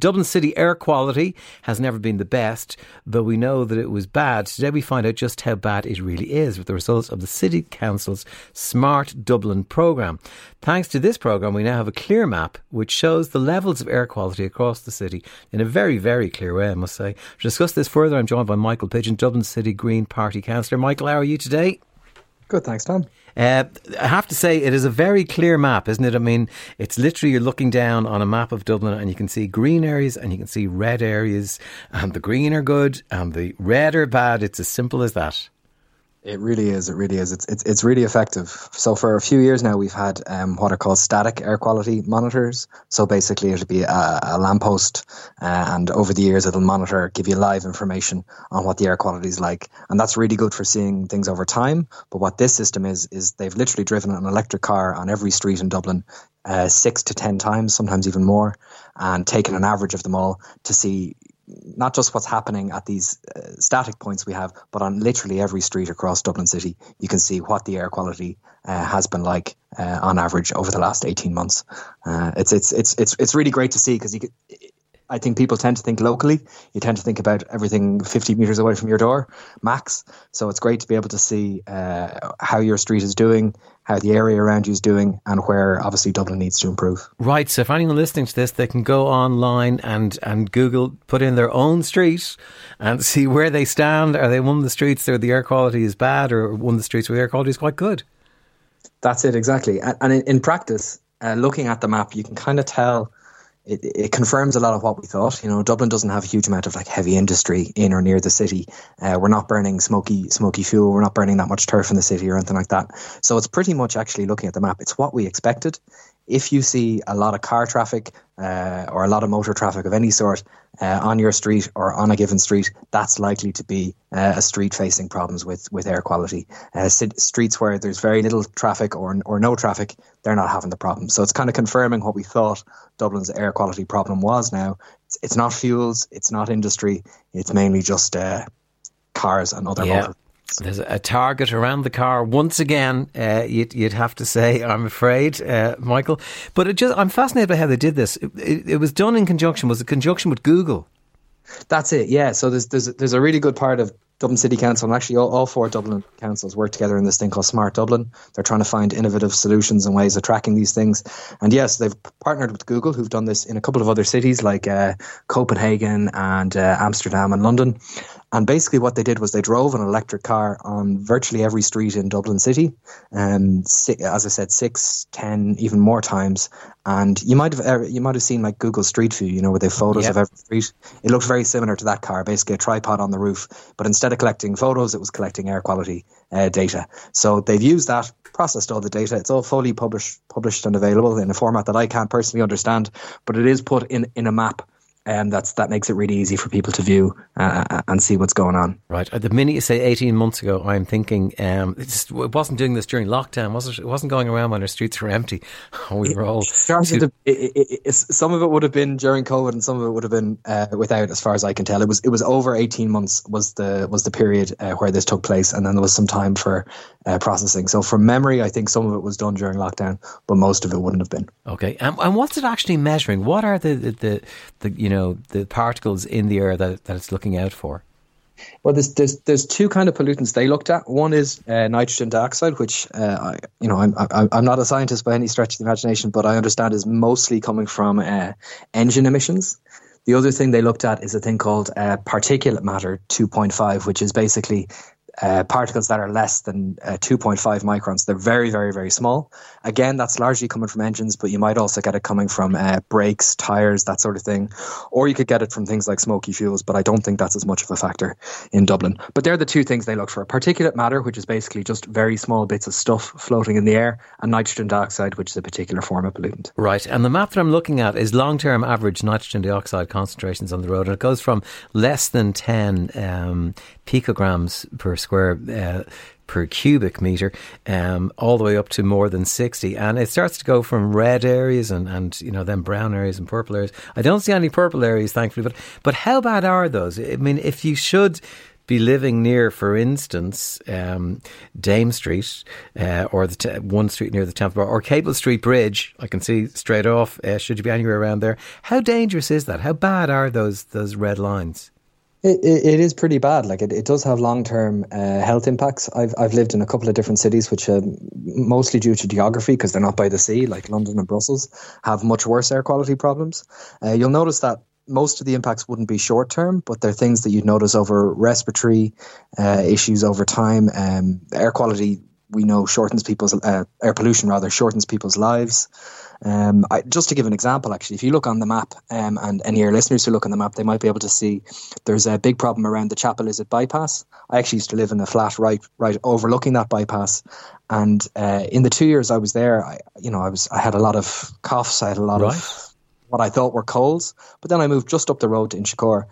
Dublin City air quality has never been the best, though we know that it was bad. Today we find out just how bad it really is with the results of the City Council's Smart Dublin programme. Thanks to this programme, we now have a clear map which shows the levels of air quality across the city in a very, very clear way, I must say. To discuss this further, I'm joined by Michael Pidgeon, Dublin City Green Party Councillor. Michael, how are you today? Good, thanks, Tom. Uh, I have to say, it is a very clear map, isn't it? I mean, it's literally you're looking down on a map of Dublin and you can see green areas and you can see red areas, and the green are good and the red are bad. It's as simple as that. It really is. It really is. It's it's it's really effective. So for a few years now, we've had um, what are called static air quality monitors. So basically, it'll be a, a lamppost, uh, and over the years, it'll monitor, give you live information on what the air quality is like, and that's really good for seeing things over time. But what this system is is they've literally driven an electric car on every street in Dublin uh, six to ten times, sometimes even more, and taken an average of them all to see not just what's happening at these uh, static points we have, but on literally every street across Dublin City, you can see what the air quality uh, has been like uh, on average over the last eighteen months. Uh, it's it's it's it's it's really great to see because I think people tend to think locally. You tend to think about everything 50 meters away from your door, max. So it's great to be able to see uh, how your street is doing, how the area around you is doing, and where obviously Dublin needs to improve. Right. So if anyone listening to this, they can go online and, and Google, put in their own street and see where they stand. Are they one of the streets where the air quality is bad or one of the streets where the air quality is quite good? That's it, exactly. And, in, in, practice, uh, looking at the map, you can kind of tell it, it, confirms a lot of what we thought. You know, Dublin doesn't have a huge amount of like heavy industry in or near the city. Uh, we're not burning smoky smoky fuel. We're not burning that much turf in the city or anything like that. So it's pretty much actually looking at the map. It's what we expected. If you see a lot of car traffic uh, or a lot of motor traffic of any sort uh, on your street or on a given street, that's likely to be uh, a street facing problems with, with air quality. Uh, streets where there's very little traffic or, or no traffic, they're not having the problem. So it's kind of confirming what we thought Dublin's air quality problem was now. It's, it's not fuels, it's not industry, it's mainly just uh, cars and other yeah. There's a target around the car once again. Uh, you'd, you'd, have to say, I'm afraid, uh, Michael. But it just, I'm fascinated by how they did this. It, it, it, was done in conjunction. Was it conjunction with Google? That's it. Yeah. So there's there's there's a really good part of Dublin City Council and actually all, all four Dublin councils work together in this thing called Smart Dublin. They're trying to find innovative solutions and ways of tracking these things. And yes, they've partnered with Google, who've done this in a couple of other cities like uh, Copenhagen and uh, Amsterdam and London. And basically, what they did was they drove an electric car on virtually every street in Dublin City, um, as I said, six, ten, even more times. And you might have you might have seen like Google Street View, you know, where they have photos of every street. It looked very similar to that car, basically a tripod on the roof. But instead of collecting photos, it was collecting air quality uh, data. So they've used that, processed all the data. It's all fully published, published and available in a format that I can't personally understand, but it is put in in a map and that's that makes it really easy for people to view uh, uh and see what's going on. Right. The minute you say 18 months ago, I'm thinking um, it, wasn't doing this during lockdown, was it? It wasn't going around when our streets were empty. We were all. Too- it, it, some of it would have been during COVID, and some of it would have been uh, without, as far as I can tell. It was it was over 18 months was the was the period uh, where this took place, and then there was some time for uh, processing. So from memory, I think some of it was done during lockdown, but most of it wouldn't have been. Okay. Um, and what's it actually measuring? What are the the, the, the you know the particles in the air that, that it's looking out for? Well, there's, there's there's two kind of pollutants they looked at. One is uh, nitrogen dioxide, which uh, I, you know I'm I'm not a scientist by any stretch of the imagination, but I understand is mostly coming from uh, engine emissions. The other thing they looked at is a thing called uh, particulate matter 2.5, which is basically uh, particles that are less than uh, 2.5 microns. They're very, very, very small. Again, that's largely coming from engines, but you might also get it coming from uh, brakes, tires, that sort of thing. Or you could get it from things like smoky fuels, but I don't think that's as much of a factor in Dublin. But they're the two things they look for particulate matter, which is basically just very small bits of stuff floating in the air, and nitrogen dioxide, which is a particular form of pollutant. Right. And the map that I'm looking at is long term average nitrogen dioxide concentrations on the road. And it goes from less than 10 um, picograms per square uh, per cubic meter, um, all the way up to more than 60. And it starts to go from red areas and, and, you know, then brown areas and purple areas. I don't see any purple areas, thankfully, but, but how bad are those? I mean, if you should be living near, for instance, um, Dame Street uh, or the one street near the Temple Bar or Capel Street Bridge, I can see straight off. Uh, should you be anywhere around there, how dangerous is that? How bad are those those red lines? It, it, it is pretty bad. Like it, it does have long term uh, health impacts. I've I've lived in a couple of different cities, which uh, mostly due to geography because they're not by the sea, like London and Brussels, have much worse air quality problems. Uh, you'll notice that most of the impacts wouldn't be short term, but they're things that you'd notice over respiratory uh, issues over time. Um, air quality we know shortens people's uh, air pollution rather shortens people's lives. Um, I, just to give an example, actually, if you look on the map, um, and any of your listeners who look on the map, they might be able to see there's a big problem around the Chapelizod bypass. I actually used to live in a flat right, right overlooking that bypass, and uh, in the two years I was there, I, you know, I was I had a lot of coughs, I had a lot right. of what I thought were colds, but then I moved just up the road to Inchicore,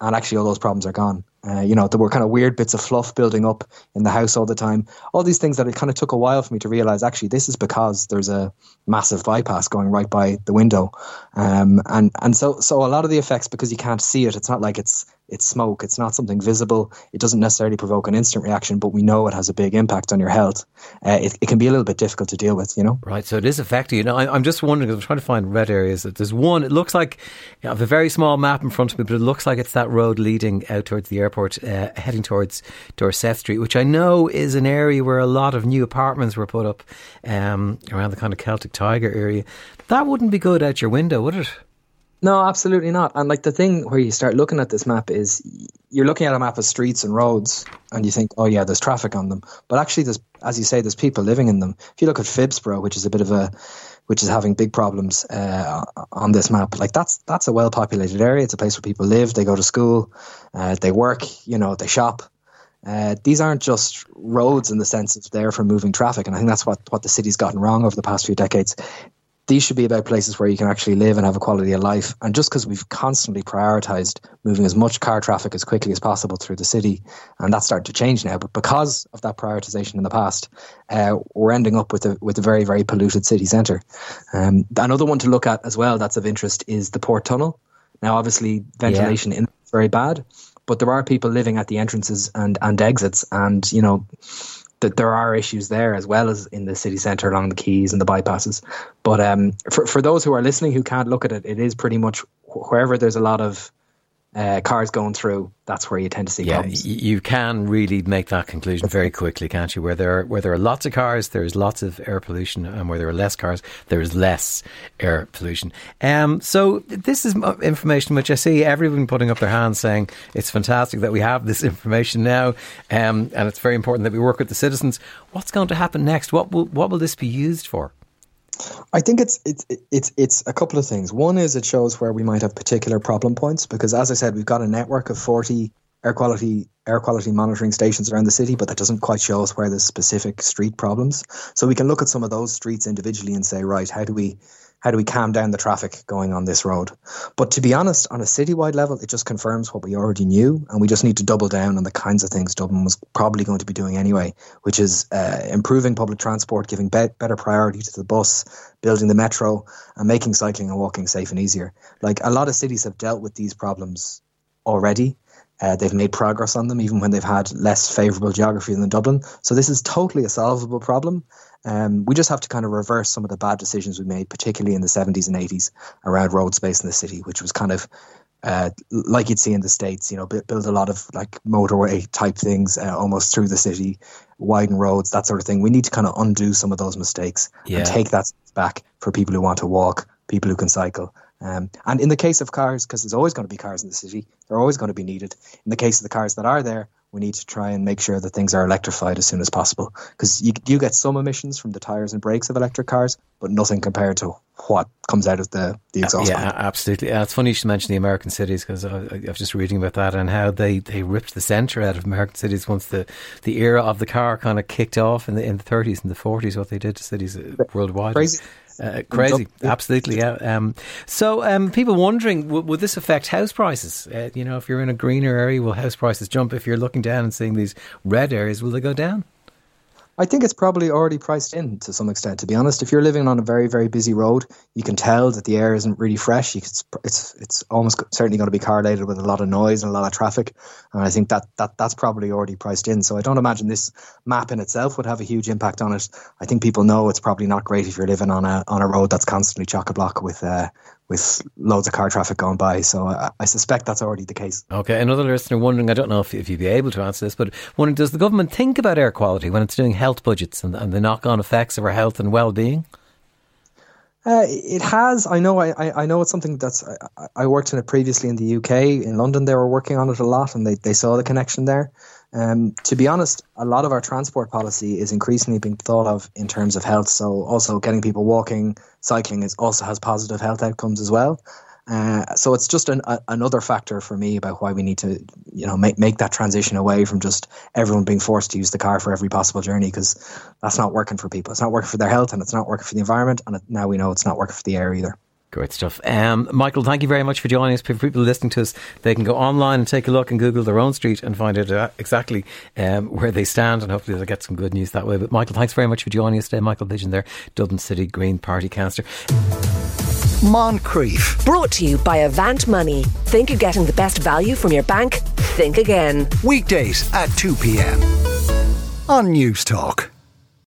and actually all those problems are gone. Uh, you know, there were kind of weird bits of fluff building up in the house all the time. All these things that it kind of took a while for me to realize actually this is because there's a massive bypass going right by the window. Um, and, and so, so a lot of the effects, because you can't see it, it's not like it's it's smoke. It's not something visible. It doesn't necessarily provoke an instant reaction, but we know it has a big impact on your health. Uh, it, it, can be a little bit difficult to deal with, you know? Right. So it is affecting you. Know, I, am just wondering, I'm trying to find red areas. That There's one, it looks like, I have a very small map in front of me, but it looks like it's that road leading out towards the airport, uh, heading towards Dorset Street, which I know is an area where a lot of new apartments were put up um, around the kind of Celtic Tiger area. That wouldn't be good out your window, would it? No, absolutely not. And like the thing where you start looking at this map is you're looking at a map of streets and roads and you think, oh yeah, there's traffic on them. But actually there's as you say, there's people living in them. If you look at Phibsborough, which is a bit of a which is having big problems uh, on this map, like that's that's a well populated area. It's a place where people live, they go to school, uh, they work, you know, they shop. Uh, these aren't just roads in the sense of there for moving traffic, and I think that's what, what the city's gotten wrong over the past few decades these should be about places where you can actually live and have a quality of life. And just because we've constantly prioritized moving as much car traffic as quickly as possible through the city, and that's starting to change now, but because of that prioritization in the past, uh, we're ending up with a with a very very polluted city centre. Um, another one to look at as well that's of interest is the port tunnel. Now, obviously, ventilation yeah. in is very bad, but there are people living at the entrances and and exits, and you know that there are issues there as well as in the city centre along the quays and the bypasses. But um, for for those who are listening who can't look at it, it is pretty much wherever there's a lot of uh, cars going through, that's where you tend to see yeah, problems. You can really make that conclusion very quickly, can't you? Where there are, where there are lots of cars, there's lots of air pollution, and where there are less cars, there is less air pollution. Um, so this is information which I see everyone putting up their hands saying it's fantastic that we have this information now, um, and it's very important that we work with the citizens. What's going to happen next? What will what will this be used for? I think it's it's it's it's a couple of things. One is it shows where we might have particular problem points because, as I said, we've got a network of forty air quality air quality monitoring stations around the city, but that doesn't quite show us where there's specific street problems. So we can look at some of those streets individually and say, right, how do we how do we calm down the traffic going on this road? But to be honest, on a citywide level, it just confirms what we already knew, and we just need to double down on the kinds of things Dublin was probably going to be doing anyway, which is uh, improving public transport, giving be- better priority to the bus, building the metro, and making cycling and walking safe and easier. Like a lot of cities have dealt with these problems already. Uh, they've made progress on them, even when they've had less favourable geography than Dublin. So this is totally a solvable problem. Um, we just have to kind of reverse some of the bad decisions we made, particularly in the 70s and 80s around road space in the city, which was kind of uh, like you'd see in the states, you know, build a lot of like motorway type things uh, almost through the city, widen roads, that sort of thing. We need to kind of undo some of those mistakes yeah. and take that back for people who want to walk, people who can cycle. Um, and in the case of cars, because there's always going to be cars in the city, they're always going to be needed. In the case of the cars that are there, we need to try and make sure that things are electrified as soon as possible because you, you get some emissions from the tires and brakes of electric cars, but nothing compared to what comes out of the, the uh, exhaust. Yeah, absolutely. Uh, it's funny you should mention the American cities because I, I, was just reading about that and how they, they ripped the centre out of American cities once the, the era of the car kind of kicked off in the in the 30s and the 40s. What they did to cities uh, worldwide. Crazy. Uh, crazy, absolutely. Yeah. Um, so, um, people wondering, w- would this affect house prices? Uh, you know, if you're in a greener area, will house prices jump? If you're looking down and seeing these red areas, will they go down? I think it's probably already priced in to some extent. To be honest, if you're living on a very very busy road, you can tell that the air isn't really fresh. It's it's almost certainly going to be correlated with a lot of noise and a lot of traffic, and I think that that that's probably already priced in. So I don't imagine this map in itself would have a huge impact on it. I think people know it's probably not great if you're living on a on a road that's constantly chock a block with uh, with loads of car traffic going by. So I, I, suspect that's already the case. Okay, another listener wondering, I don't know if, if you'd be able to answer this, but wondering, does the government think about air quality when it's doing health budgets and, and the knock on effects of our health and well being? Uh, it has. I know. I, I know it's something that's. I, I worked in it previously in the UK. In London, they were working on it a lot, and they, they saw the connection there. Um, to be honest, a lot of our transport policy is increasingly being thought of in terms of health. So also getting people walking, cycling is also has positive health outcomes as well. Uh, so it's just an, a, another factor for me about why we need to, you know, make make that transition away from just everyone being forced to use the car for every possible journey because that's not working for people. It's not working for their health, and it's not working for the environment, and it, now we know it's not working for the air either. Great stuff. Um, Michael, thank you very much for joining us. For people listening to us, they can go online and take a look and Google their own street and find out uh, exactly um, where they stand, and hopefully they'll get some good news that way. But Michael, thanks very much for joining us today. Michael Pidgeon there, Dublin City Green Party Councillor. Moncrieff. Brought to you by Avant Money. Think you're getting the best value from your bank? Think again. Weekdays at 2 p.m. on Newstalk.